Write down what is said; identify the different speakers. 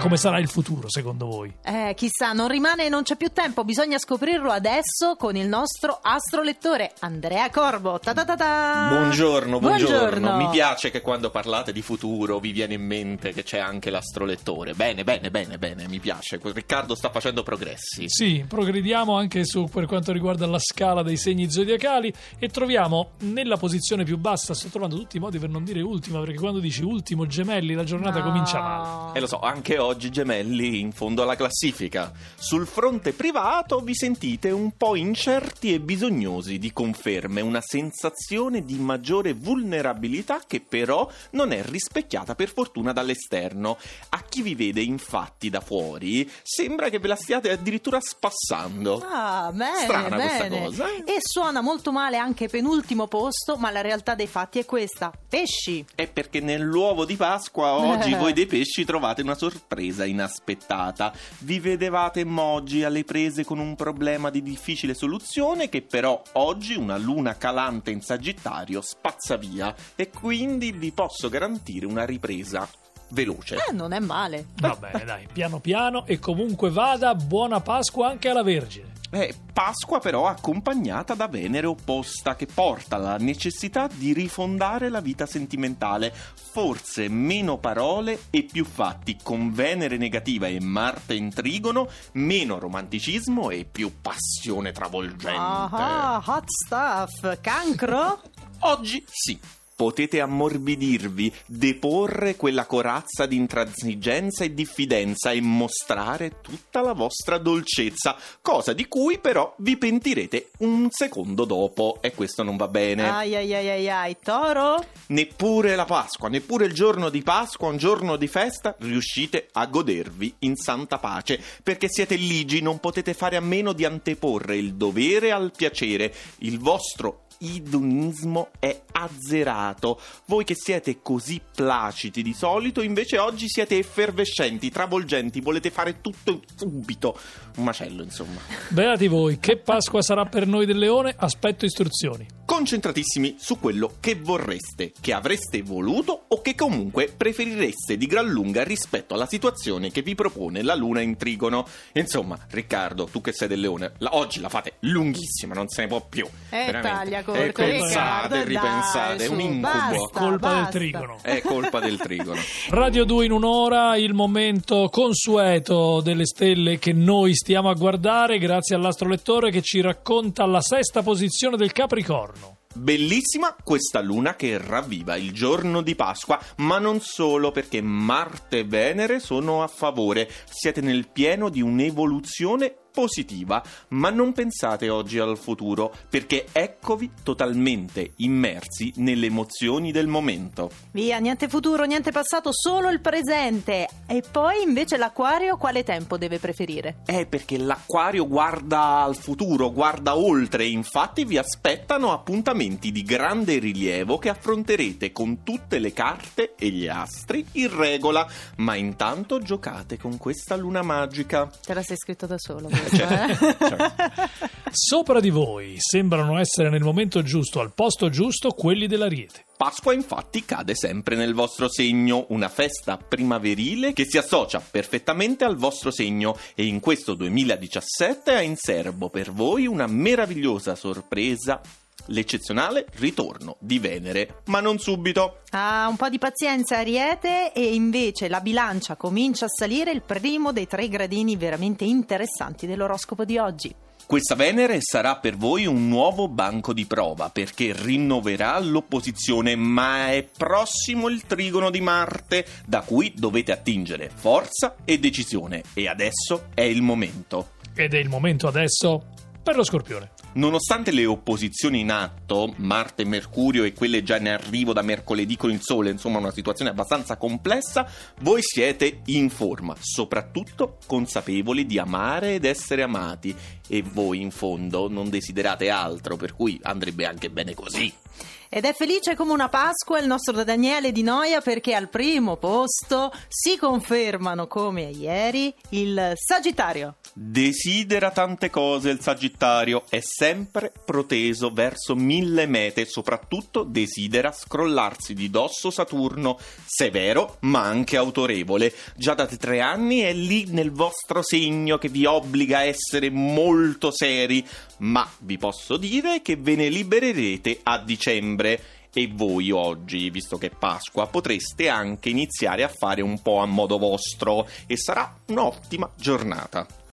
Speaker 1: Come sarà il futuro secondo voi?
Speaker 2: Eh, chissà, non rimane e non c'è più tempo, bisogna scoprirlo adesso con il nostro astrolettore Andrea Corbo. Ta-ta-ta-ta.
Speaker 3: Buongiorno, buongiorno,
Speaker 2: Buongiorno.
Speaker 3: Mi piace che quando parlate di futuro vi viene in mente che c'è anche l'astrolettore. Bene, bene, bene, bene, mi piace. Riccardo sta facendo progressi.
Speaker 1: Sì, progrediamo anche su per quanto riguarda la scala dei segni zodiacali e troviamo nella posizione più bassa, sto trovando tutti i modi per non dire ultima, perché quando dici ultimo gemelli la giornata
Speaker 2: No.
Speaker 1: comincia male.
Speaker 3: E lo so, anche oggi gemelli in fondo alla classifica. Sul fronte privato vi sentite un po' incerti e bisognosi di conferme, una sensazione di maggiore vulnerabilità che però non è rispecchiata per fortuna dall'esterno. A chi vi vede infatti da fuori sembra che ve la stiate addirittura spassando.
Speaker 2: Ah, bene,
Speaker 3: Strana questa
Speaker 2: bene.
Speaker 3: cosa, eh?
Speaker 2: E suona molto male anche penultimo posto, ma la realtà dei fatti è questa. Pesci.
Speaker 3: È perché nell'uovo di Pasqua oggi voi dei pesci trovate una sorpresa inaspettata. Vi vedevate moggi alle prese con un problema di difficile soluzione che però oggi una luna calante in Sagittario spazza via e quindi vi posso garantire una ripresa veloce.
Speaker 2: Eh, non è male.
Speaker 1: Va bene, dai, piano piano e comunque vada, buona Pasqua anche alla Vergine.
Speaker 3: Eh, Pasqua però accompagnata da Venere opposta che porta alla necessità di rifondare la vita sentimentale, forse meno parole e più fatti, con Venere negativa e Marte in trigono, meno romanticismo e più passione travolgente.
Speaker 2: Ah, hot stuff. Cancro?
Speaker 3: Oggi sì. Potete ammorbidirvi, deporre quella corazza di intransigenza e diffidenza e mostrare tutta la vostra dolcezza, cosa di cui però vi pentirete un secondo dopo e questo non va bene.
Speaker 2: Ai ai ai ai ai. Toro?
Speaker 3: Neppure la Pasqua, neppure il giorno di Pasqua, un giorno di festa, riuscite a godervi in santa pace, perché siete ligi, non potete fare a meno di anteporre il dovere al piacere, il vostro idonismo è azzerato. Voi che siete così placidi di solito, invece oggi siete effervescenti, travolgenti, volete fare tutto subito. Un macello, insomma.
Speaker 1: Beati voi, che Pasqua sarà per noi del Leone? Aspetto istruzioni.
Speaker 3: Concentratissimi su quello che vorreste, che avreste voluto o che comunque preferireste di gran lunga rispetto alla situazione che vi propone la luna in trigono. Insomma, Riccardo, tu che sei del leone, la- oggi la fate lunghissima, non se ne può più.
Speaker 2: Eh,
Speaker 3: Veramente.
Speaker 2: taglia corto,
Speaker 3: E pensate,
Speaker 2: Riccardo,
Speaker 3: ripensate,
Speaker 2: dai,
Speaker 3: è un
Speaker 2: su,
Speaker 3: incubo.
Speaker 2: basta.
Speaker 1: Colpa del
Speaker 2: basta.
Speaker 1: trigono.
Speaker 3: È colpa del trigono.
Speaker 1: Radio 2 in un'ora, il momento consueto delle stelle che noi stiamo a guardare grazie all'astrolettore che ci racconta la sesta posizione del Capricorno.
Speaker 3: Bellissima questa luna che ravviva il giorno di Pasqua, ma non solo perché Marte e Venere sono a favore. Siete nel pieno di un'evoluzione positiva, ma non pensate oggi al futuro perché eccovi totalmente immersi nelle emozioni del momento.
Speaker 2: Via, niente futuro, niente passato, solo il presente. E poi invece l'acquario quale tempo deve preferire?
Speaker 3: È perché l'acquario guarda al futuro, guarda oltre, infatti vi aspettano appuntamenti di grande rilievo che affronterete con tutte le carte e gli astri in regola, ma intanto giocate con questa luna magica.
Speaker 2: Te la sei scritto da solo. Questo,
Speaker 3: Certo,
Speaker 2: eh?
Speaker 3: certo.
Speaker 1: Sopra di voi sembrano essere nel momento giusto, al posto giusto, quelli dell'Ariete.
Speaker 3: Pasqua infatti cade sempre nel vostro segno, una festa primaverile che si associa perfettamente al vostro segno e in questo 2017 ha in serbo per voi una meravigliosa sorpresa, l'eccezionale ritorno di Venere, ma non subito.
Speaker 2: Ah, un po' di pazienza Ariete e invece la bilancia comincia a salire il primo dei tre gradini veramente interessanti dell'oroscopo di oggi.
Speaker 3: Questa Venere sarà per voi un nuovo banco di prova perché rinnoverà l'opposizione, ma è prossimo il trigono di Marte da cui dovete attingere forza e decisione e adesso è il momento.
Speaker 1: Ed è il momento adesso per lo Scorpione.
Speaker 3: Nonostante le opposizioni in atto, Marte e Mercurio e quelle già in arrivo da mercoledì con il Sole, insomma una situazione abbastanza complessa, voi siete in forma, soprattutto consapevoli di amare ed essere amati e voi in fondo non desiderate altro, per cui andrebbe anche bene così.
Speaker 2: Ed è felice come una Pasqua il nostro Daniele Di Noia perché al primo posto si confermano come ieri il Sagittario.
Speaker 3: Desidera tante cose il Sagittario, è sempre proteso verso mille mete, soprattutto desidera scrollarsi di dosso Saturno, severo ma anche autorevole. Già da tre anni è lì nel vostro segno che vi obbliga a essere molto seri, ma vi posso dire che ve ne libererete a dicembre. E voi oggi, visto che è Pasqua, potreste anche iniziare a fare un po' a modo vostro e sarà un'ottima giornata.